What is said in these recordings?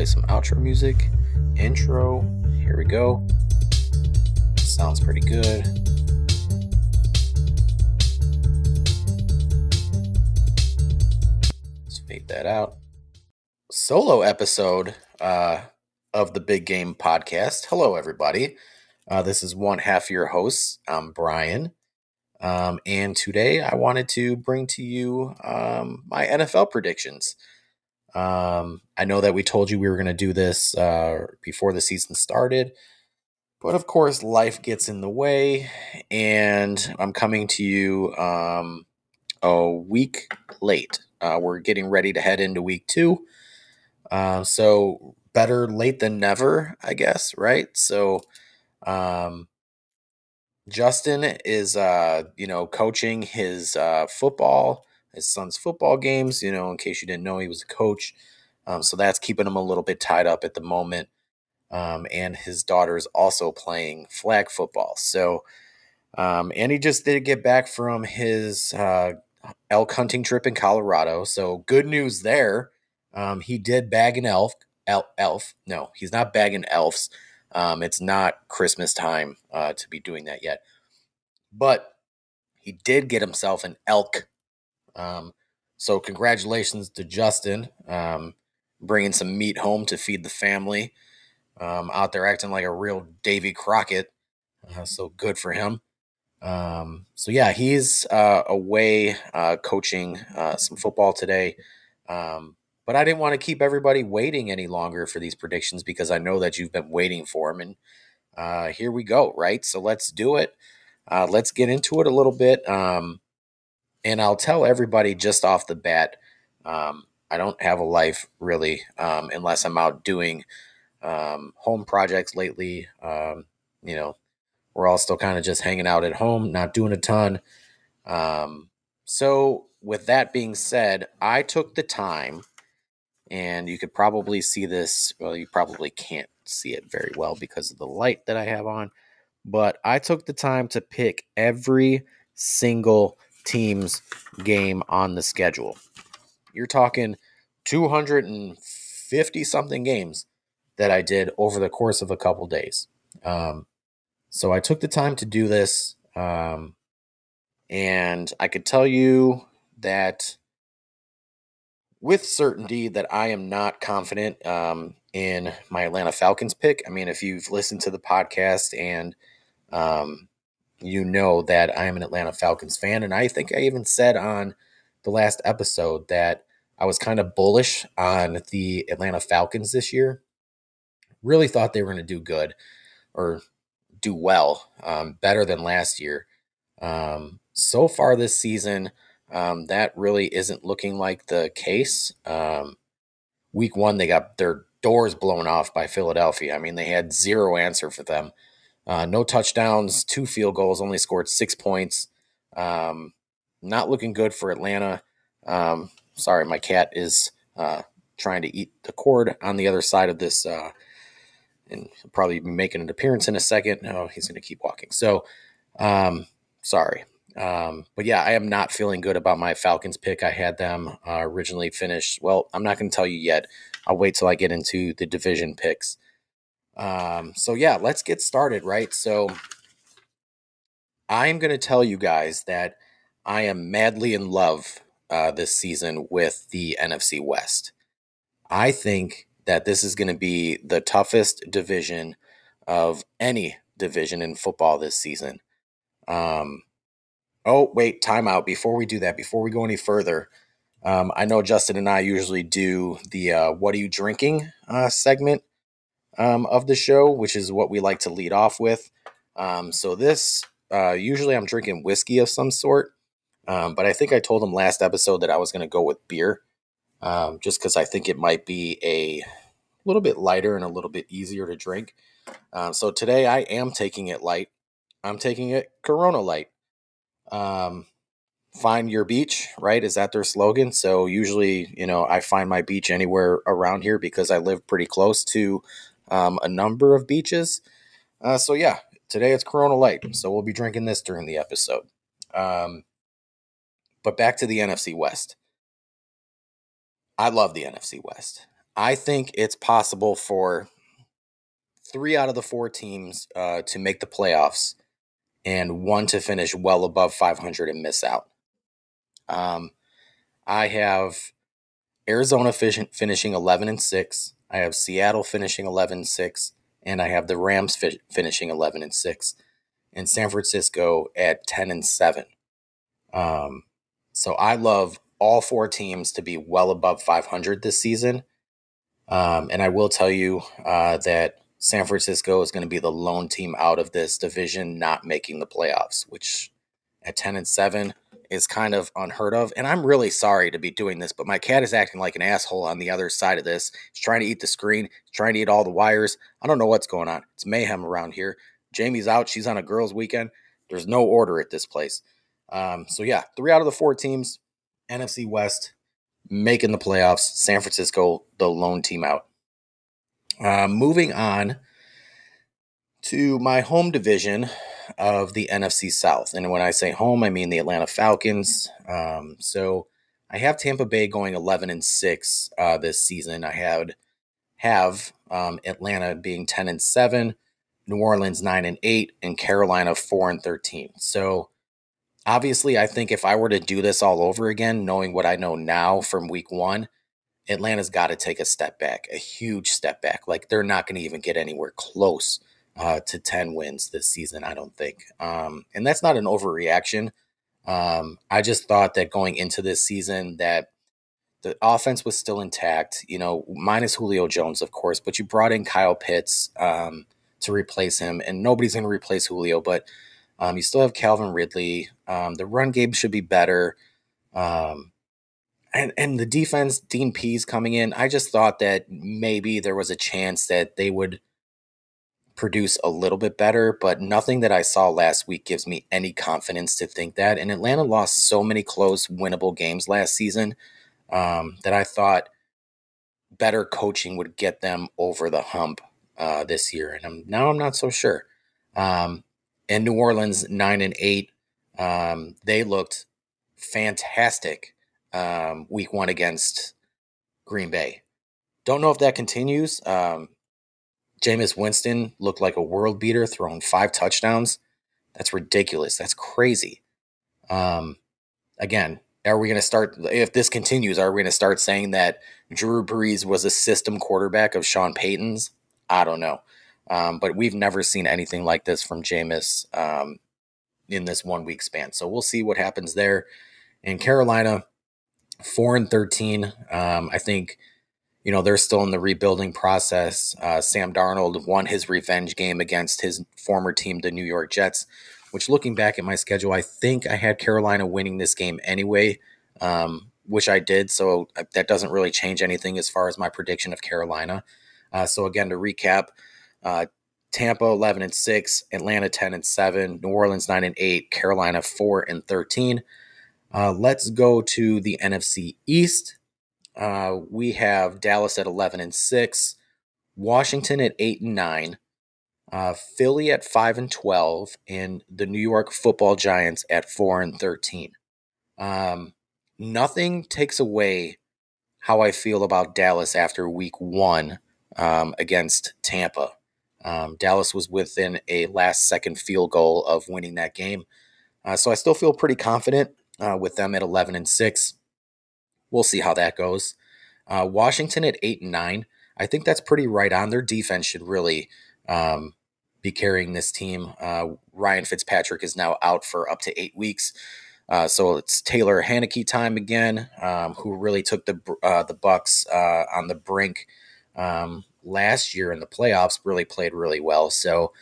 play some outro music. Intro. Here we go. Sounds pretty good. Let's fade that out. Solo episode uh, of the Big Game Podcast. Hello, everybody. Uh, this is one half of your host. I'm Brian. Um, and today I wanted to bring to you um, my NFL predictions. Um, I know that we told you we were going to do this uh, before the season started, but of course, life gets in the way, and I'm coming to you um, a week late. Uh, we're getting ready to head into week two. Uh, so, better late than never, I guess, right? So, um, Justin is, uh, you know, coaching his uh, football, his son's football games. You know, in case you didn't know, he was a coach. Um, so that's keeping him a little bit tied up at the moment. Um, and his daughter is also playing flag football. So, um, and he just did get back from his uh, elk hunting trip in Colorado. So, good news there. Um, he did bag an elf. Elf, elf. No, he's not bagging elves. Um, it's not Christmas time uh, to be doing that yet. But he did get himself an elk. Um, so congratulations to Justin, um, bringing some meat home to feed the family. Um, out there acting like a real Davy Crockett. Uh, so good for him. Um, so yeah, he's uh, away uh, coaching uh, some football today. Um, but I didn't want to keep everybody waiting any longer for these predictions because I know that you've been waiting for them. And uh, here we go, right? So let's do it. Uh, let's get into it a little bit. Um, and I'll tell everybody just off the bat um, I don't have a life really um, unless I'm out doing um, home projects lately. Um, you know, we're all still kind of just hanging out at home, not doing a ton. Um, so, with that being said, I took the time and you could probably see this. Well, you probably can't see it very well because of the light that I have on, but I took the time to pick every single team's game on the schedule. You're talking 250 something games that I did over the course of a couple days. Um, so I took the time to do this. Um, and I could tell you that with certainty that I am not confident um, in my Atlanta Falcons pick. I mean, if you've listened to the podcast and um, you know that I am an Atlanta Falcons fan, and I think I even said on the last episode that I was kind of bullish on the Atlanta Falcons this year. Really thought they were going to do good or do well, um, better than last year. Um, so far this season, um, that really isn't looking like the case. Um, week one, they got their doors blown off by Philadelphia. I mean, they had zero answer for them. Uh, no touchdowns, two field goals, only scored six points. Um, not looking good for Atlanta. Um, sorry, my cat is uh, trying to eat the cord on the other side of this, uh, and probably be making an appearance in a second. No, he's going to keep walking. So, um, sorry. Um, but yeah, I am not feeling good about my Falcons pick. I had them uh, originally finished. Well, I'm not going to tell you yet. I'll wait till I get into the division picks. Um, so yeah, let's get started, right? So I'm going to tell you guys that I am madly in love uh, this season with the NFC West. I think that this is going to be the toughest division of any division in football this season. Um, Oh, wait, timeout. Before we do that, before we go any further, um, I know Justin and I usually do the uh, What Are You Drinking uh, segment um, of the show, which is what we like to lead off with. Um, so, this, uh, usually I'm drinking whiskey of some sort, um, but I think I told him last episode that I was going to go with beer um, just because I think it might be a little bit lighter and a little bit easier to drink. Um, so, today I am taking it light. I'm taking it Corona Light. Um, find your beach, right? Is that their slogan? So usually, you know, I find my beach anywhere around here because I live pretty close to um, a number of beaches. Uh, so yeah, today it's Corona Light, so we'll be drinking this during the episode. Um, but back to the NFC West. I love the NFC West. I think it's possible for three out of the four teams uh, to make the playoffs and one to finish well above 500 and miss out. Um, I have Arizona finishing 11 and 6. I have Seattle finishing 11 and 6 and I have the Rams fi- finishing 11 and 6 and San Francisco at 10 and 7. Um, so I love all four teams to be well above 500 this season. Um, and I will tell you uh, that San Francisco is going to be the lone team out of this division not making the playoffs, which at 10 and 7 is kind of unheard of. And I'm really sorry to be doing this, but my cat is acting like an asshole on the other side of this. He's trying to eat the screen, he's trying to eat all the wires. I don't know what's going on. It's mayhem around here. Jamie's out. She's on a girls' weekend. There's no order at this place. Um, so, yeah, three out of the four teams, NFC West, making the playoffs. San Francisco, the lone team out. Uh, moving on to my home division of the NFC South. And when I say home, I mean the Atlanta Falcons. Um, so I have Tampa Bay going 11 and 6 uh, this season. I had have um, Atlanta being 10 and 7, New Orleans 9 and 8, and Carolina 4 and 13. So obviously, I think if I were to do this all over again, knowing what I know now from week one, Atlanta's got to take a step back, a huge step back. Like they're not going to even get anywhere close uh, to 10 wins this season, I don't think. Um, and that's not an overreaction. Um, I just thought that going into this season that the offense was still intact, you know, minus Julio Jones, of course, but you brought in Kyle Pitts um, to replace him, and nobody's going to replace Julio, but um, you still have Calvin Ridley. Um, the run game should be better. Um, and and the defense, Dean Pees coming in, I just thought that maybe there was a chance that they would produce a little bit better, but nothing that I saw last week gives me any confidence to think that. And Atlanta lost so many close, winnable games last season um, that I thought better coaching would get them over the hump uh, this year. And I'm, now I'm not so sure. Um, and New Orleans, nine and eight, um, they looked fantastic um, week one against Green Bay. Don't know if that continues. Um, Jameis Winston looked like a world beater, throwing five touchdowns. That's ridiculous. That's crazy. Um, again, are we going to start? If this continues, are we going to start saying that Drew Brees was a system quarterback of Sean Payton's? I don't know. Um, but we've never seen anything like this from Jameis um, in this one week span. So we'll see what happens there. In Carolina, four and thirteen. Um, I think you know they're still in the rebuilding process. Uh, Sam Darnold won his revenge game against his former team, the New York Jets. Which, looking back at my schedule, I think I had Carolina winning this game anyway, um, which I did. So uh, that doesn't really change anything as far as my prediction of Carolina. Uh, so again, to recap, uh, Tampa 11 and 6, Atlanta 10 and 7, New Orleans 9 and 8, Carolina 4 and 13. Uh, let's go to the NFC East. Uh, we have Dallas at 11 and 6, Washington at 8 and 9, uh, Philly at 5 and 12, and the New York football Giants at 4 and 13. Um, nothing takes away how I feel about Dallas after week one um, against Tampa. Um, Dallas was within a last second field goal of winning that game. Uh, so I still feel pretty confident uh, with them at 11 and 6. We'll see how that goes. Uh, Washington at 8 and 9. I think that's pretty right on. Their defense should really um, be carrying this team. Uh, Ryan Fitzpatrick is now out for up to eight weeks. Uh, so it's Taylor Heinicke time again, um, who really took the uh, the Bucs uh, on the brink um, last year in the playoffs. Really played really well. So,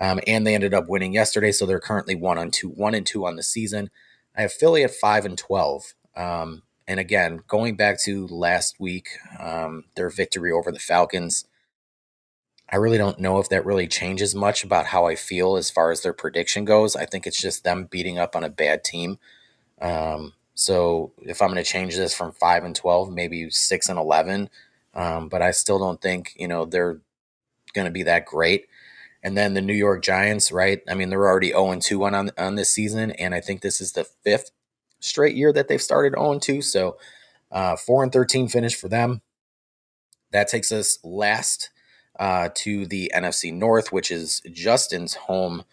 um, and they ended up winning yesterday. So they're currently one on two, one and two on the season. I have Philly at five and twelve. Um, and again, going back to last week, um, their victory over the Falcons, I really don't know if that really changes much about how I feel as far as their prediction goes. I think it's just them beating up on a bad team. Um, so if I'm going to change this from five and twelve, maybe six and eleven, um, but I still don't think you know they're going to be that great. And then the New York Giants, right? I mean, they're already 0 and 2 on, on this season. And I think this is the fifth straight year that they've started 0 2. So uh, 4 and 13 finish for them. That takes us last uh, to the NFC North, which is Justin's home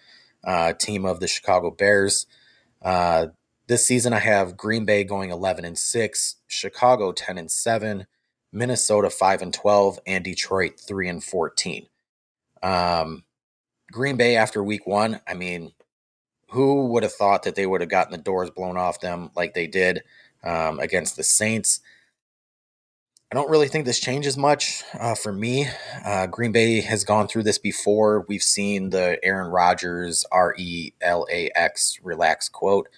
uh, team of the Chicago Bears. Uh, this season, I have Green Bay going 11 and 6, Chicago 10 and 7, Minnesota 5 and 12, and Detroit 3 and 14. Um, Green Bay after week one, I mean, who would have thought that they would have gotten the doors blown off them like they did um, against the Saints? I don't really think this changes much uh, for me. Uh, Green Bay has gone through this before. We've seen the Aaron Rodgers R E L A X relax quote,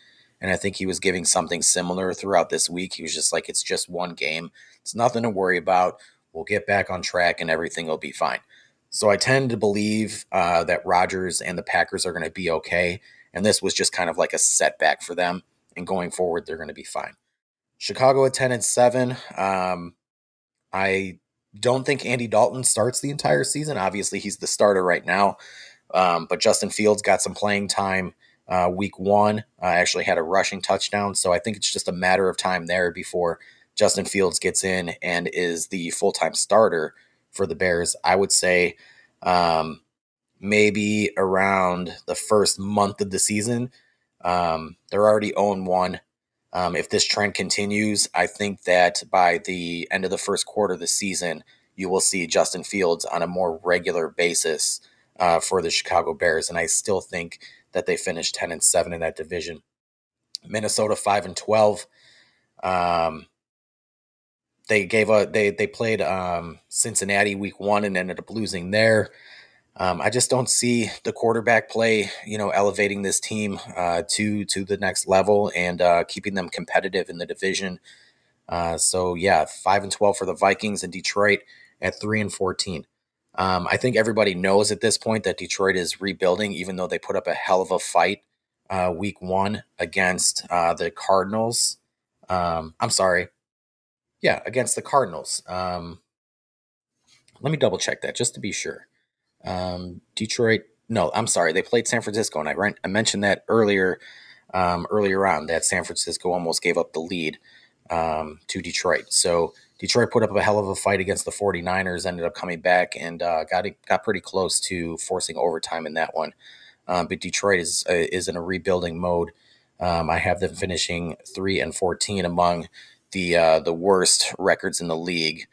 and I think he was giving something similar throughout this week. He was just like, "It's just one game. It's nothing to worry about. We'll get back on track, and everything will be fine." So I tend to believe uh, that Rodgers and the Packers are going to be okay, and this was just kind of like a setback for them. And going forward, they're going to be fine. Chicago at ten and seven. Um, I don't think Andy Dalton starts the entire season. Obviously, he's the starter right now. Um, but Justin Fields got some playing time uh, week one. Uh, actually had a rushing touchdown. So I think it's just a matter of time there before Justin Fields gets in and is the full time starter for the Bears. I would say um, maybe around the first month of the season. Um, they're already own 1. Um, if this trend continues, I think that by the end of the first quarter of the season, you will see Justin Fields on a more regular basis uh, for the Chicago Bears, and I still think that they finished ten and seven in that division. Minnesota five and twelve. Um, they gave a they they played um, Cincinnati week one and ended up losing there. Um, I just don't see the quarterback play, you know, elevating this team uh, to to the next level and uh, keeping them competitive in the division. Uh, so yeah, five and twelve for the Vikings and Detroit at three and fourteen. Um, I think everybody knows at this point that Detroit is rebuilding, even though they put up a hell of a fight uh, week one against uh, the Cardinals. Um, I'm sorry, yeah, against the Cardinals. Um, let me double check that just to be sure. Um, Detroit. No, I'm sorry. They played San Francisco, and I, I mentioned that earlier. Um, earlier on, that San Francisco almost gave up the lead um, to Detroit. So Detroit put up a hell of a fight against the 49ers, ended up coming back and uh, got got pretty close to forcing overtime in that one. Um, but Detroit is uh, is in a rebuilding mode. Um, I have them finishing three and 14 among the uh, the worst records in the league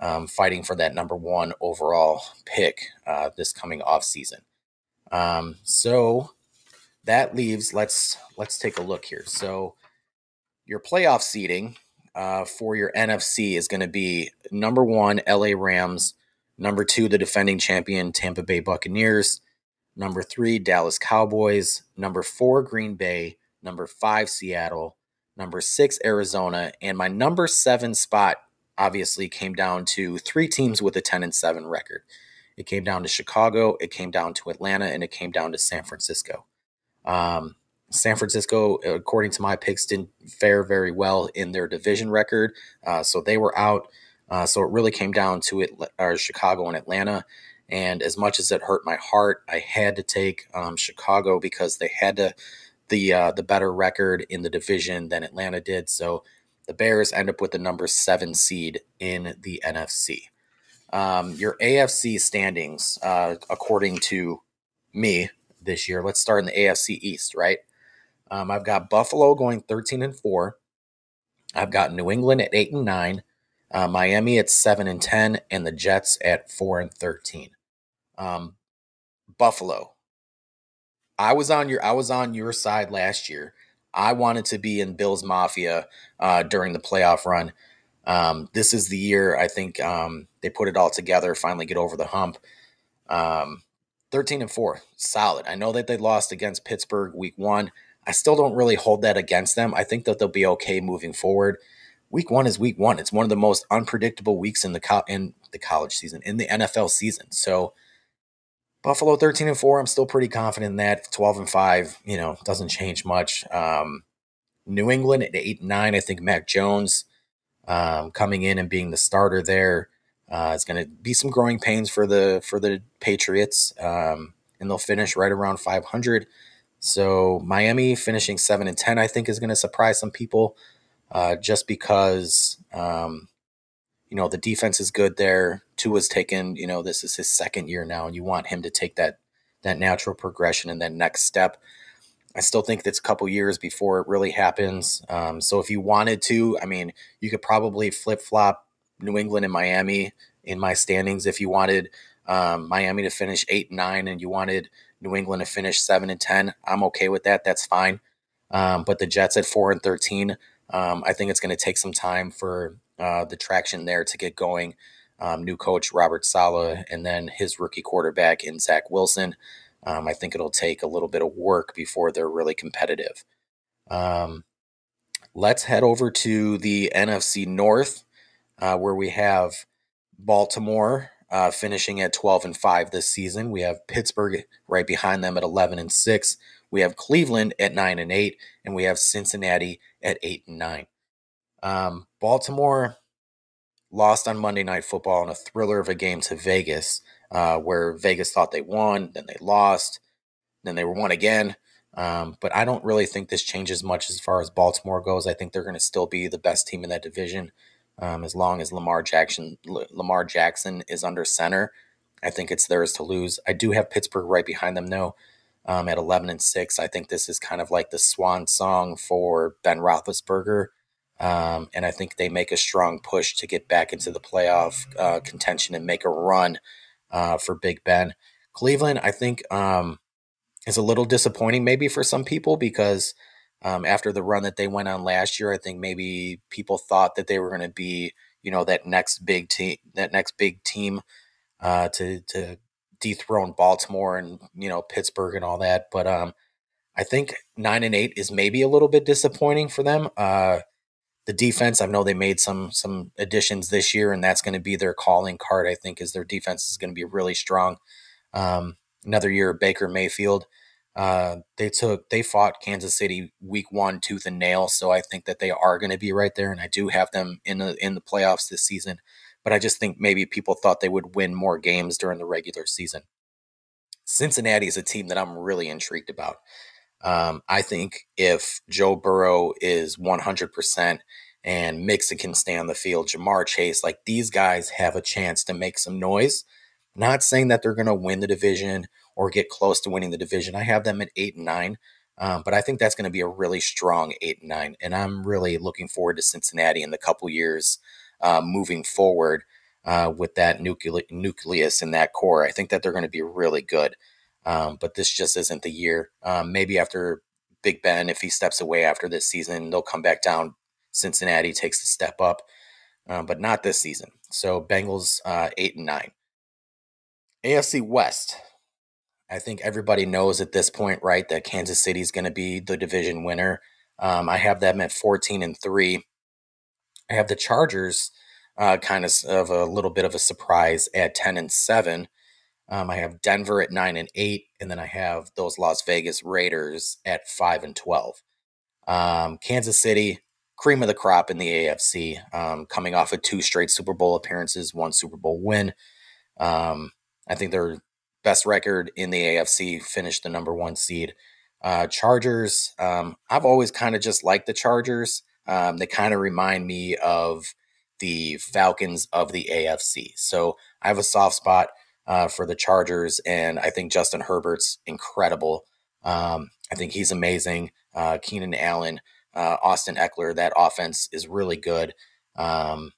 um, fighting for that number one overall pick uh, this coming off season. Um, so that leaves let's let's take a look here. So your playoff seeding uh, for your NFC is going to be number one LA Rams, number two the defending champion Tampa Bay Buccaneers, number three Dallas Cowboys, number four Green Bay, number five Seattle, number six Arizona, and my number seven spot obviously came down to three teams with a 10 and 7 record. It came down to Chicago, it came down to Atlanta, and it came down to San Francisco. Um, San Francisco, according to my picks, didn't fare very well in their division record, uh, so they were out. Uh, so it really came down to it, or Chicago and Atlanta. And as much as it hurt my heart, I had to take um, Chicago because they had to the uh, the better record in the division than Atlanta did. So the Bears end up with the number seven seed in the NFC. Um, your AFC standings, uh, according to me this year, let's start in the AFC East, right? Um, I've got Buffalo going 13 and 4. I've got New England at 8 and 9, uh, Miami at 7 and 10, and the Jets at 4 and 13. Um, Buffalo. I was on your I was on your side last year I wanted to be in Bills Mafia uh, during the playoff run. Um, this is the year I think um, they put it all together, finally get over the hump. Um, 13 and 4, solid. I know that they lost against Pittsburgh week one. I still don't really hold that against them. I think that they'll be okay moving forward. Week one is week one. It's one of the most unpredictable weeks in the co- in the college season, in the NFL season. So Buffalo 13 and 4, I'm still pretty confident in that. 12 and 5, you know, doesn't change much. Um, New England at 8 and 9, I think Mac Jones um, coming in and being the starter there uh, is going to be some growing pains for the for the Patriots. Um, and they'll finish right around 500. So Miami finishing 7 and 10 I think is going to surprise some people uh, just because um, you know, the defense is good there. Tua's taken, you know, this is his second year now, and you want him to take that that natural progression and that next step. I still think it's a couple years before it really happens. Um, so if you wanted to, I mean, you could probably flip flop New England and Miami in my standings if you wanted um, Miami to finish eight and nine and you wanted New England to finish seven and ten. I'm okay with that. That's fine. Um, but the Jets at four and thirteen, um, I think it's going to take some time for uh, the traction there to get going. Um, new coach Robert Saleh, and then his rookie quarterback in Zach Wilson. Um, I think it'll take a little bit of work before they're really competitive. Um, let's head over to the NFC North, uh, where we have Baltimore uh, finishing at 12 and 5 this season. We have Pittsburgh right behind them at 11 and 6. We have Cleveland at 9 and 8, and we have Cincinnati at 8 and 9. Um, Baltimore lost on Monday Night Football in a thriller of a game to Vegas, uh, where Vegas thought they won, then they lost, then they were won again. Um, but I don't really think this changes much as far as Baltimore goes. I think they're going to still be the best team in that division um, as long as Lamar Jackson Lamar Jackson is under center. I think it's theirs to lose. I do have Pittsburgh right behind them though, um, at eleven and six. I think this is kind of like the swan song for Ben Roethlisberger, um, and I think they make a strong push to get back into the playoff uh, contention and make a run uh, for Big Ben. Cleveland, I think, um, is a little disappointing maybe for some people because um, after the run that they went on last year. I think maybe people thought that they were going to be, you know, that next big team, that next big team uh, to to dethrone Baltimore and you know Pittsburgh and all that. But um, I think nine and eight is maybe a little bit disappointing for them. Uh, the defense, I know they made some some additions this year, and that's going to be their calling card. I think is their defense is going to be really strong. Um, another year Baker Mayfield. Uh, they took they fought Kansas City week one tooth and nail, so I think that they are going to be right there, and I do have them in the in the playoffs this season. But I just think maybe people thought they would win more games during the regular season. Cincinnati is a team that I'm really intrigued about. Um, I think if Joe Burrow is 100% and Mixon can stay on the field, Ja'Marr Chase, like these guys have a chance to make some noise. Not saying that they're going to win the division or get close to winning the division. I have them at eight and nine, um, but I think that's going to be a really strong eight and nine, and I'm really looking forward to Cincinnati in the couple years uh, moving forward uh, with that nucle- nucleus in that core. I think that they're going to be really good, um, but this just isn't the year. Um, maybe after Big Ben, if he steps away after this season, they'll come back down. Cincinnati takes the step up, um, but not this season. So Bengals uh, eight and nine. AFC West. I think everybody knows at this point, right, that Kansas City is going to be the division winner. Um, I have them at 14 and 3. I have the Chargers uh, kind of of a little bit of a surprise at 10 and 7. Um, I have Denver at 9 and 8. And then I have those Las Vegas Raiders at 5 and 12. Um, Kansas City, cream of the crop in the AFC, um, coming off of two straight Super Bowl appearances, one Super Bowl win. Um, I think they're best record in the AFC, finished the number one seed. Uh, Chargers, um, I've always kind of just liked the Chargers. Um, they kind of remind me of the Falcons of the AFC. So I have a soft spot uh, for the Chargers, and I think Justin Herbert's incredible. Um, I think he's amazing. Uh, Keenan Allen, uh, Austin Ekeler, that offense is really good. Um,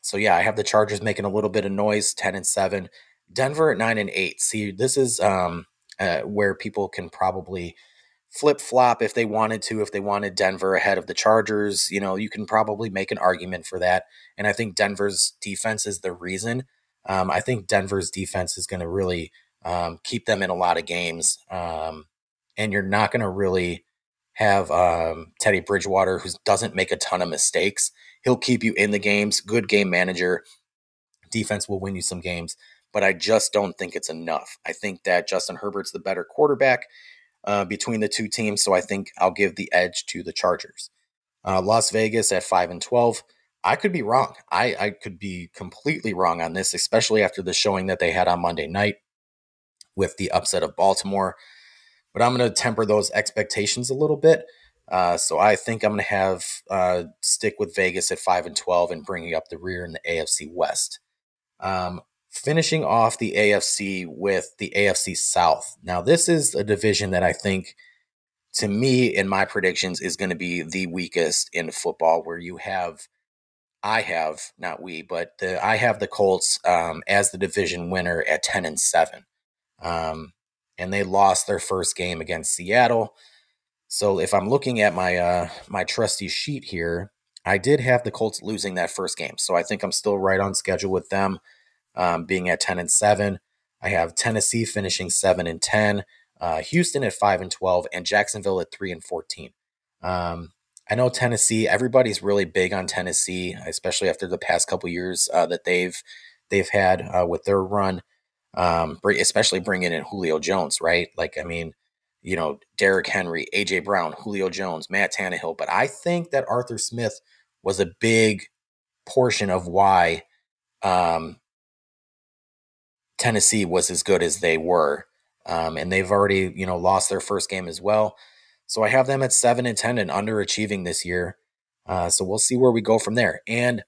so yeah, I have the Chargers making a little bit of noise, ten and seven. Denver at nine and eight. See, this is um, uh, where people can probably flip flop if they wanted to. If they wanted Denver ahead of the Chargers, you know, you can probably make an argument for that. And I think Denver's defense is the reason. Um, I think Denver's defense is going to really um, keep them in a lot of games. Um, and you're not going to really have um, Teddy Bridgewater, who doesn't make a ton of mistakes. He'll keep you in the games. Good game manager. Defense will win you some games but I just don't think it's enough. I think that Justin Herbert's the better quarterback uh, between the two teams, so I think I'll give the edge to the Chargers. Uh, Las Vegas at five and twelve. I could be wrong. I, I could be completely wrong on this, especially after the showing that they had on Monday night with the upset of Baltimore. But I'm going to temper those expectations a little bit. Uh, so I think I'm going to have uh, stick with Vegas at five and twelve and bringing up the rear in the AFC West. Um, finishing off the AFC with the AFC South. Now this is a division that I think, to me, in my predictions, is going to be the weakest in football, where you have. I have not we, but the, I have the Colts um, as the division winner at ten and seven, um, and they lost their first game against Seattle. So if I'm looking at my uh, my trusty sheet here, I did have the Colts losing that first game. So I think I'm still right on schedule with them um, being at 10 and 7. I have Tennessee finishing 7 and 10, uh, Houston at 5 and 12, and Jacksonville at 3 and 14. Um, I know Tennessee. Everybody's really big on Tennessee, especially after the past couple years uh, that they've they've had uh, with their run. Um, especially bringing in Julio Jones, right? Like, I mean, you know, Derrick Henry, AJ Brown, Julio Jones, Matt Tannehill. But I think that Arthur Smith was a big portion of why um, Tennessee was as good as they were. Um, and they've already, you know, lost their first game as well. So I have them at seven and 10 and underachieving this year. Uh, so we'll see where we go from there. And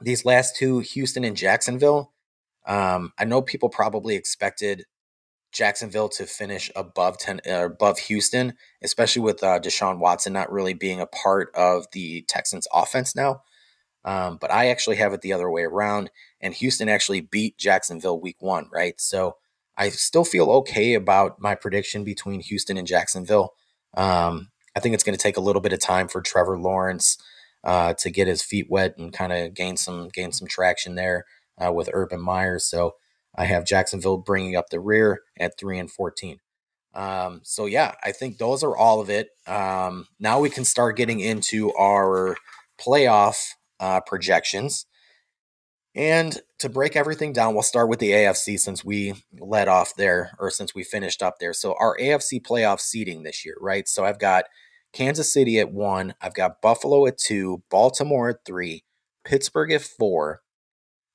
these last two, Houston and Jacksonville, um, I know people probably expected Jacksonville to finish above 10 uh, above Houston, especially with uh, Deshaun Watson not really being a part of the Texans offense now. Um, but I actually have it the other way around, and Houston actually beat Jacksonville week one, right? So I still feel okay about my prediction between Houston and Jacksonville. Um, I think it's going to take a little bit of time for Trevor Lawrence uh, to get his feet wet and kind of gain some gain some traction there uh, with Urban Meyer. So I have Jacksonville bringing up the rear at three and 14. Um, so yeah, I think those are all of it. Um, now we can start getting into our playoff uh, projections. And to break everything down, we'll start with the AFC since we led off there or since we finished up there. So our AFC playoff seeding this year, right? So I've got Kansas City at one, I've got Buffalo at two, Baltimore at three, Pittsburgh at four,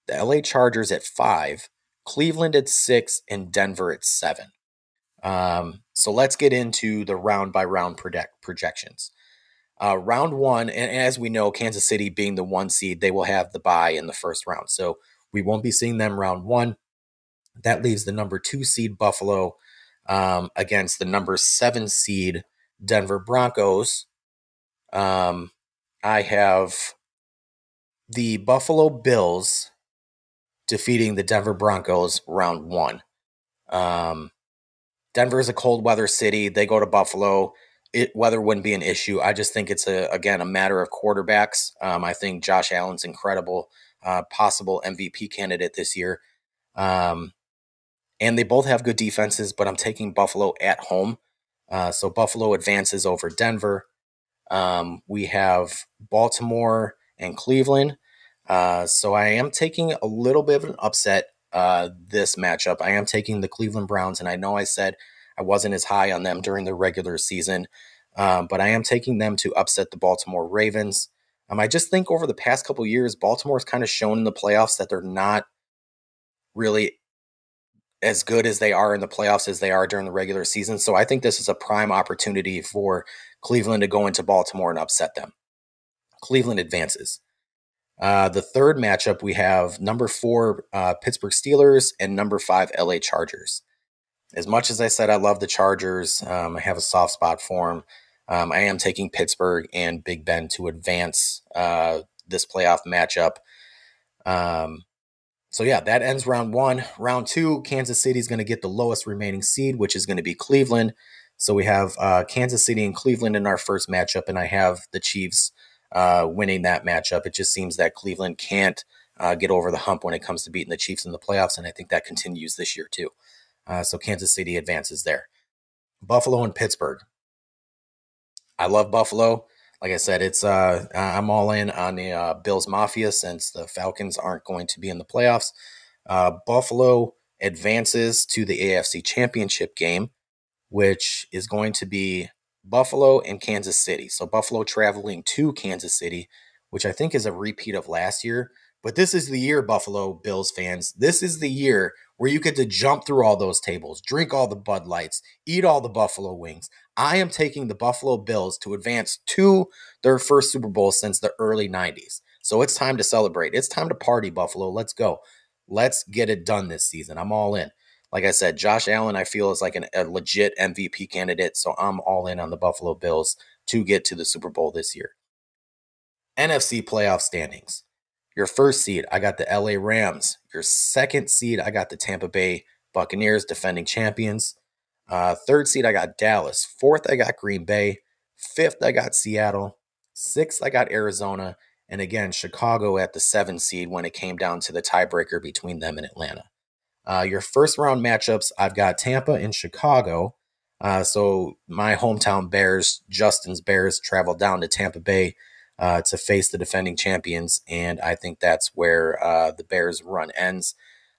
the LA Chargers at five, Cleveland at six, and Denver at seven. Um, so let's get into the round by round project- projections. Uh, round one, and as we know, Kansas City being the one seed, they will have the bye in the first round. So we won't be seeing them round one. That leaves the number two seed Buffalo um, against the number seven seed Denver Broncos. Um, I have the Buffalo Bills defeating the Denver Broncos round one. Um, Denver is a cold weather city. They go to Buffalo. It, weather wouldn't be an issue. I just think it's a again a matter of quarterbacks. Um, I think Josh Allen's incredible, uh, possible MVP candidate this year. Um, and they both have good defenses, but I'm taking Buffalo at home. Uh, so Buffalo advances over Denver. Um, we have Baltimore and Cleveland. Uh, so I am taking a little bit of an upset uh, this matchup. I am taking the Cleveland Browns, and I know I said I wasn't as high on them during the regular season, um, but I am taking them to upset the Baltimore Ravens. Um, I just think over the past couple years, Baltimore's kind of shown in the playoffs that they're not really as good as they are in the playoffs as they are during the regular season. So I think this is a prime opportunity for Cleveland to go into Baltimore and upset them. Cleveland advances. Uh, the third matchup, we have number four uh, Pittsburgh Steelers and number five LA Chargers. As much as I said I love the Chargers, um, I have a soft spot for them. Um, I am taking Pittsburgh and Big Ben to advance uh, this playoff matchup. Um, so yeah, that ends round one. Round two, Kansas City is going to get the lowest remaining seed, which is going to be Cleveland. So we have uh, Kansas City and Cleveland in our first matchup, and I have the Chiefs uh, winning that matchup. It just seems that Cleveland can't uh, get over the hump when it comes to beating the Chiefs in the playoffs, and I think that continues this year too. Uh, so Kansas City advances there. Buffalo and Pittsburgh. I love Buffalo. Like I said, it's uh, I'm all in on the uh, Bills Mafia since the Falcons aren't going to be in the playoffs. Uh, Buffalo advances to the AFC Championship game, which is going to be Buffalo and Kansas City. So Buffalo traveling to Kansas City, which I think is a repeat of last year. But this is the year, Buffalo Bills fans. This is the year where you get to jump through all those tables, drink all the Bud Lights, eat all the Buffalo wings. I am taking the Buffalo Bills to advance to their first Super Bowl since the early 90s. So it's time to celebrate. It's time to party, Buffalo. Let's go. Let's get it done this season. I'm all in. Like I said, Josh Allen, I feel is like an, a legit MVP candidate. So I'm all in on the Buffalo Bills to get to the Super Bowl this year. NFC playoff standings. Your first seed, I got the LA Rams. Your second seed, I got the Tampa Bay Buccaneers, defending champions. Uh, third seed, I got Dallas. Fourth, I got Green Bay. Fifth, I got Seattle. Sixth, I got Arizona. And again, Chicago at the seven seed when it came down to the tiebreaker between them and Atlanta. Uh, your first round matchups, I've got Tampa and Chicago. Uh, so my hometown Bears, Justin's Bears, travel down to Tampa Bay uh, to face the defending champions. And I think that's where uh, the Bears' run ends.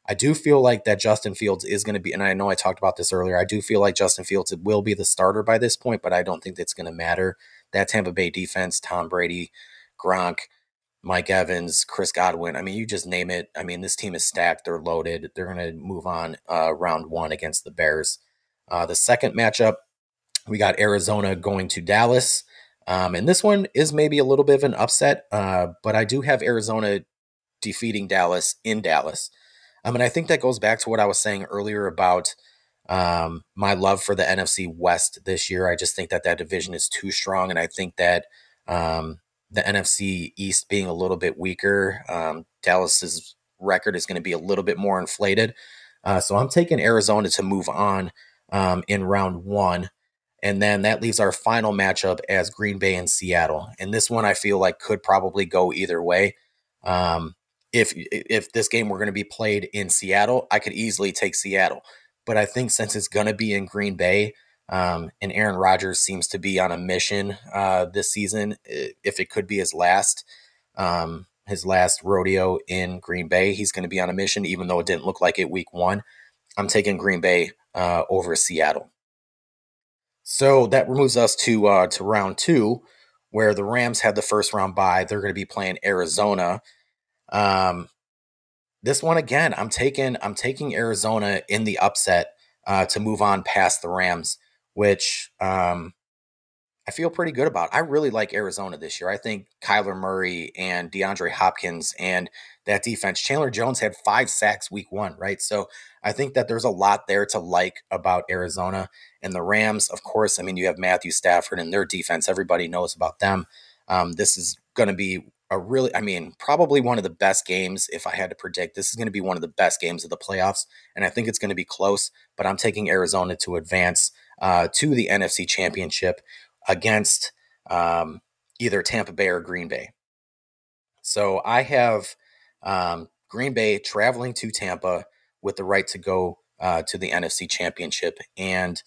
I do feel like that Justin Fields is going to be, and I know I talked about this earlier. I do feel like Justin Fields will be the starter by this point, but I don't think that's going to matter. That Tampa Bay defense, Tom Brady, Gronk, Mike Evans, Chris Godwin. I mean, you just name it. I mean, this team is stacked. They're loaded. They're going to move on uh, round one against the Bears. Uh, the second matchup, we got Arizona going to Dallas. Um, and this one is maybe a little bit of an upset, uh, but I do have Arizona defeating Dallas in Dallas. I mean, I think that goes back to what I was saying earlier about um, my love for the NFC West this year. I just think that that division is too strong, and I think that um, the NFC East being a little bit weaker, um, Dallas's record is going to be a little bit more inflated. Uh, so I'm taking Arizona to move on um, in round one. And then that leaves our final matchup as Green Bay and Seattle. And this one I feel like could probably go either way. Um, if if this game were going to be played in Seattle, I could easily take Seattle. But I think since it's going to be in Green Bay, um, and Aaron Rodgers seems to be on a mission uh, this season, if it could be his last, um, his last rodeo in Green Bay, he's going to be on a mission. Even though it didn't look like it week one, I'm taking Green Bay uh, over Seattle. So that moves us to uh, to round two, where the Rams had the first round bye. They're going to be playing Arizona. Um, this one again, I'm taking I'm taking Arizona in the upset uh, to move on past the Rams, which um, I feel pretty good about. I really like Arizona this year. I think Kyler Murray and DeAndre Hopkins and that defense. Chandler Jones had five sacks week one, right? So I think that there's a lot there to like about Arizona and the Rams. Of course, I mean you have Matthew Stafford and their defense. Everybody knows about them. Um, this is going to be a really, I mean, probably one of the best games. If I had to predict, this is going to be one of the best games of the playoffs, and I think it's going to be close. But I'm taking Arizona to advance uh, to the NFC Championship against um, either Tampa Bay or Green Bay. So I have um, Green Bay traveling to Tampa with the right to go uh, to the NFC Championship, and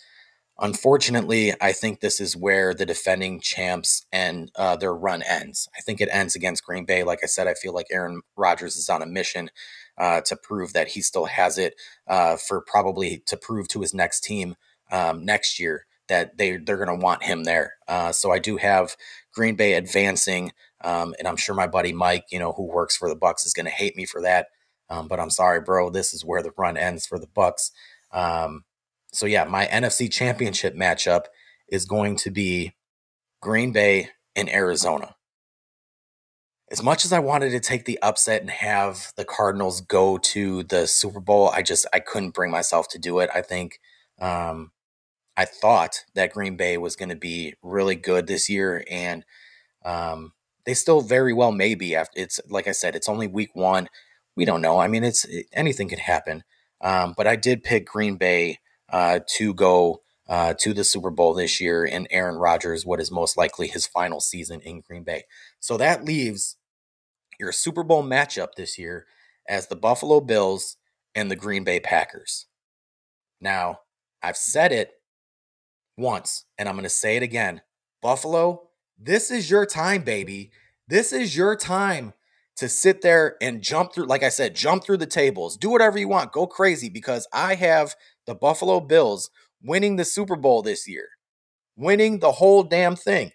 Unfortunately, I think this is where the defending champs and uh, their run ends. I think it ends against Green Bay. Like I said, I feel like Aaron Rodgers is on a mission uh, to prove that he still has it uh, for probably to prove to his next team um, next year that they they're going to want him there. Uh, so I do have Green Bay advancing, um, and I'm sure my buddy Mike, you know, who works for the Bucs, is going to hate me for that. Um, but I'm sorry, bro. This is where the run ends for the Bucs. Um, so yeah, my NFC championship matchup is going to be Green Bay and Arizona. As much as I wanted to take the upset and have the Cardinals go to the Super Bowl, I just I couldn't bring myself to do it. I think um, I thought that Green Bay was going to be really good this year, and um, they still very well may be. After it's like I said, it's only week one. We don't know. I mean, it's anything could happen. Um, but I did pick Green Bay uh, to go uh, to the Super Bowl this year and Aaron Rodgers, what is most likely his final season in Green Bay. So that leaves your Super Bowl matchup this year as the Buffalo Bills and the Green Bay Packers. Now, I've said it once, and I'm going to say it again. Buffalo, this is your time, baby. This is your time to sit there and jump through, like I said, jump through the tables, do whatever you want, go crazy because I have the Buffalo Bills winning the Super Bowl this year, winning the whole damn thing.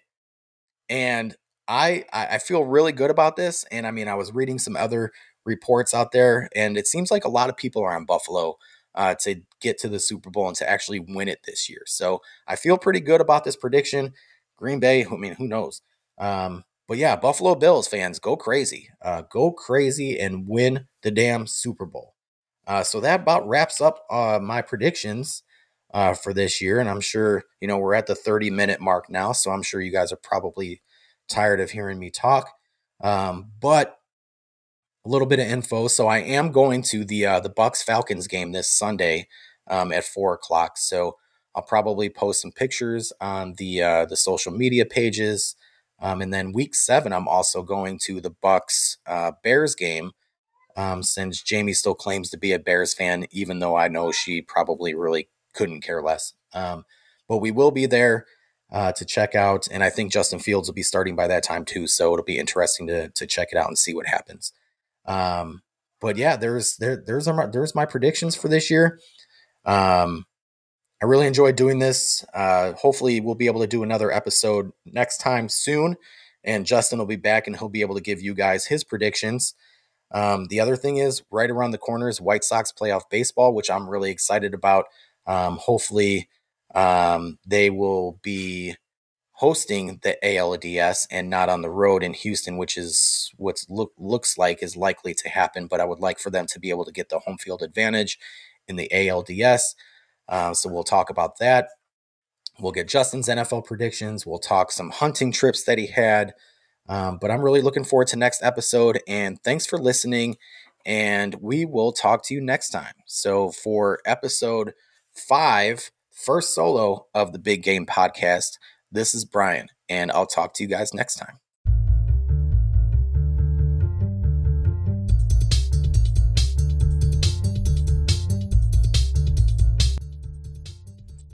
And I I feel really good about this. And I mean, I was reading some other reports out there, and it seems like a lot of people are on Buffalo uh, to get to the Super Bowl and to actually win it this year. So I feel pretty good about this prediction. Green Bay, I mean, who knows? Um, but yeah, Buffalo Bills fans, go crazy. Uh, go crazy and win the damn Super Bowl. Uh, so that about wraps up uh, my predictions uh, for this year. And I'm sure, you know, we're at the 30 minute mark now. So I'm sure you guys are probably tired of hearing me talk. Um, but a little bit of info. So I am going to the uh, the Bucs Falcons game this Sunday um, at four o'clock. So I'll probably post some pictures on the uh, the social media pages. Um, and then week seven, I'm also going to the Bucs uh, Bears game. Um, since Jamie still claims to be a Bears fan, even though I know she probably really couldn't care less. Um, but we will be there uh, to check out, and I think Justin Fields will be starting by that time too. So it'll be interesting to to check it out and see what happens. Um, but yeah, there's there there's my, there's my predictions for this year. Um, I really enjoyed doing this. Uh, hopefully, we'll be able to do another episode next time soon. And Justin will be back and he'll be able to give you guys his predictions. Um, the other thing is, right around the corner is White Sox playoff baseball, which I'm really excited about. Um, hopefully, um, they will be hosting the ALDS and not on the road in Houston, which is what look, looks like is likely to happen. But I would like for them to be able to get the home field advantage in the ALDS. Uh, so we'll talk about that. We'll get Justin's NFL predictions. We'll talk some hunting trips that he had. Um, but I'm really looking forward to next episode. And thanks for listening. And we will talk to you next time. So for episode five, first solo of the Big Game Podcast, this is Brian, and I'll talk to you guys next time.